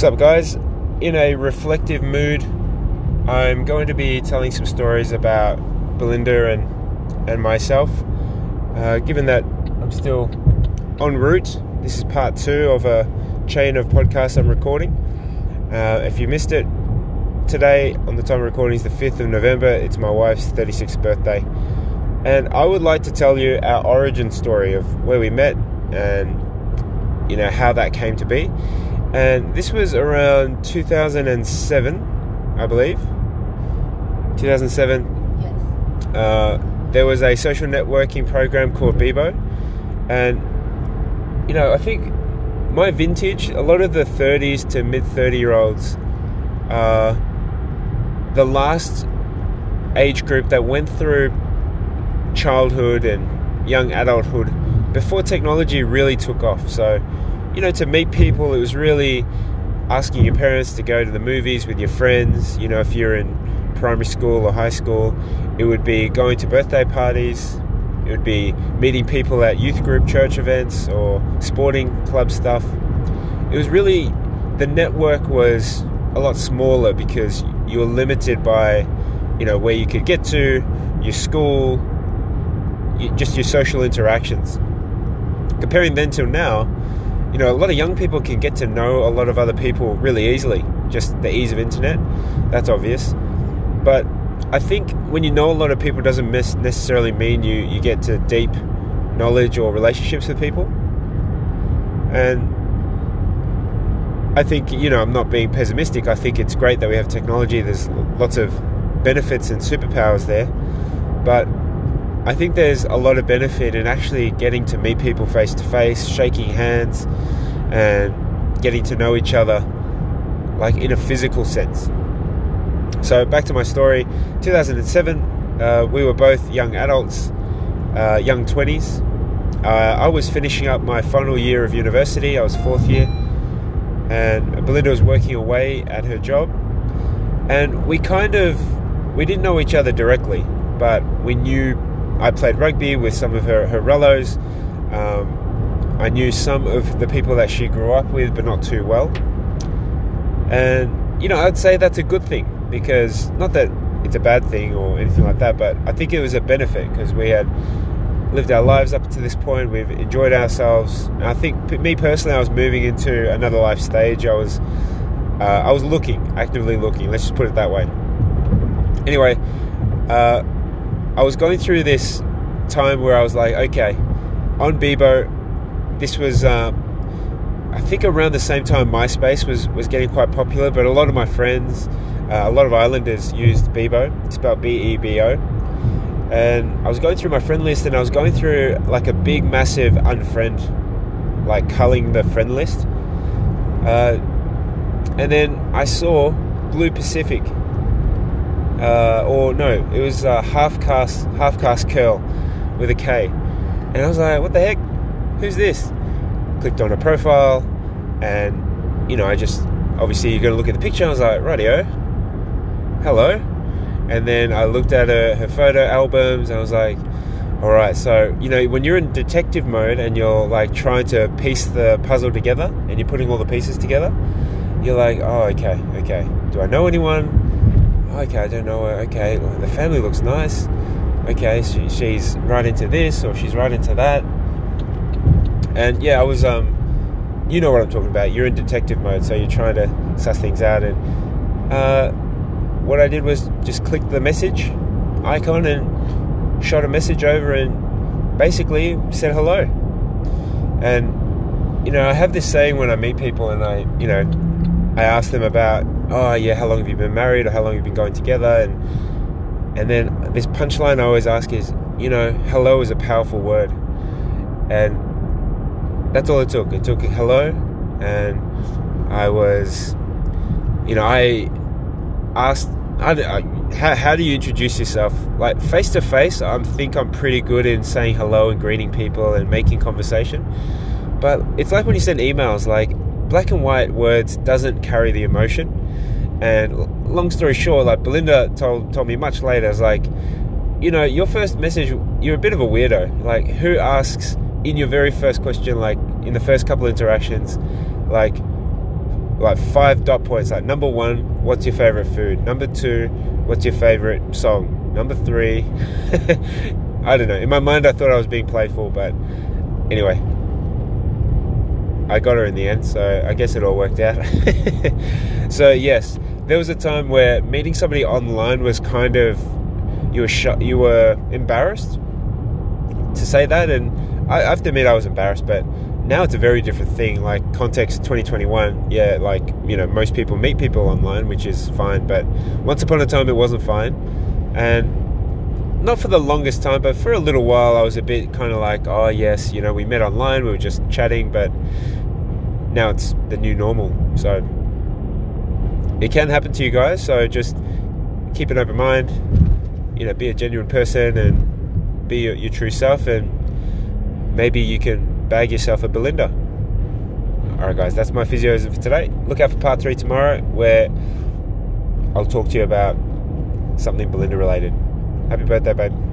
What's up, guys? In a reflective mood, I'm going to be telling some stories about Belinda and and myself. Uh, given that I'm still en route, this is part two of a chain of podcasts I'm recording. Uh, if you missed it, today on the time of recording is the 5th of November. It's my wife's 36th birthday, and I would like to tell you our origin story of where we met and you know how that came to be and this was around 2007, I believe. 2007. Yes. Uh, there was a social networking program called Bebo, and you know, I think my vintage, a lot of the 30s to mid 30 year olds, uh, the last age group that went through childhood and young adulthood before technology really took off. So you know, to meet people, it was really asking your parents to go to the movies with your friends. You know, if you're in primary school or high school, it would be going to birthday parties. It would be meeting people at youth group church events or sporting club stuff. It was really, the network was a lot smaller because you were limited by, you know, where you could get to, your school, just your social interactions. Comparing then till now, you know, a lot of young people can get to know a lot of other people really easily. Just the ease of internet, that's obvious. But I think when you know a lot of people doesn't necessarily mean you, you get to deep knowledge or relationships with people. And I think, you know, I'm not being pessimistic. I think it's great that we have technology. There's lots of benefits and superpowers there. But I think there's a lot of benefit in actually getting to meet people face to face, shaking hands, and getting to know each other, like in a physical sense. So, back to my story 2007, uh, we were both young adults, uh, young 20s. Uh, I was finishing up my final year of university, I was fourth year, and Belinda was working away at her job. And we kind of, we didn't know each other directly, but we knew I played rugby with some of her, her rellos. Um, I knew some of the people that she grew up with, but not too well. And, you know, I'd say that's a good thing because, not that it's a bad thing or anything like that, but I think it was a benefit because we had lived our lives up to this point. We've enjoyed ourselves. And I think, me personally, I was moving into another life stage. I was, uh, I was looking, actively looking. Let's just put it that way. Anyway, uh, I was going through this time where I was like, okay, on Bebo, this was, uh, I think around the same time MySpace was, was getting quite popular, but a lot of my friends, uh, a lot of islanders used Bebo, spelled B E B O. And I was going through my friend list and I was going through like a big, massive unfriend, like culling the friend list. Uh, and then I saw Blue Pacific uh, or no, it was uh, half cast half cast curl with a K, and I was like, what the heck? Who's this? Clicked on her profile, and you know, I just obviously you're gonna look at the picture. I was like, radio, hello, and then I looked at her, her photo albums. and I was like, all right, so you know, when you're in detective mode and you're like trying to piece the puzzle together, and you're putting all the pieces together, you're like, oh, okay, okay. Do I know anyone? Okay, I don't know, okay, the family looks nice. Okay, she, she's right into this or she's right into that. And yeah, I was, um, you know what I'm talking about. You're in detective mode, so you're trying to suss things out. And uh, what I did was just click the message icon and shot a message over and basically said hello. And, you know, I have this saying when I meet people and I, you know, I ask them about oh yeah, how long have you been married or how long have you been going together? And and then this punchline I always ask is, you know, hello is a powerful word, and that's all it took. It took hello, and I was, you know, I asked. I, I, how, how do you introduce yourself? Like face to face, I think I'm pretty good in saying hello and greeting people and making conversation. But it's like when you send emails, like black and white words doesn't carry the emotion. And long story short, like Belinda told told me much later, it's like, you know, your first message, you're a bit of a weirdo. Like, who asks in your very first question, like in the first couple of interactions, like, like five dot points. Like number one, what's your favorite food? Number two, what's your favorite song? Number three, I don't know. In my mind, I thought I was being playful, but anyway, I got her in the end, so I guess it all worked out. so yes, there was a time where meeting somebody online was kind of you were sh- you were embarrassed to say that, and I, I have to admit I was embarrassed, but now it's a very different thing. Like context 2021, yeah, like you know most people meet people online, which is fine, but once upon a time it wasn't fine, and not for the longest time, but for a little while, I was a bit kind of like, oh yes, you know, we met online, we were just chatting, but now it's the new normal. So it can happen to you guys. So just keep an open mind. You know, be a genuine person and be your, your true self, and maybe you can bag yourself a Belinda. All right, guys, that's my physios for today. Look out for part three tomorrow, where I'll talk to you about something Belinda related. Happy birthday, babe.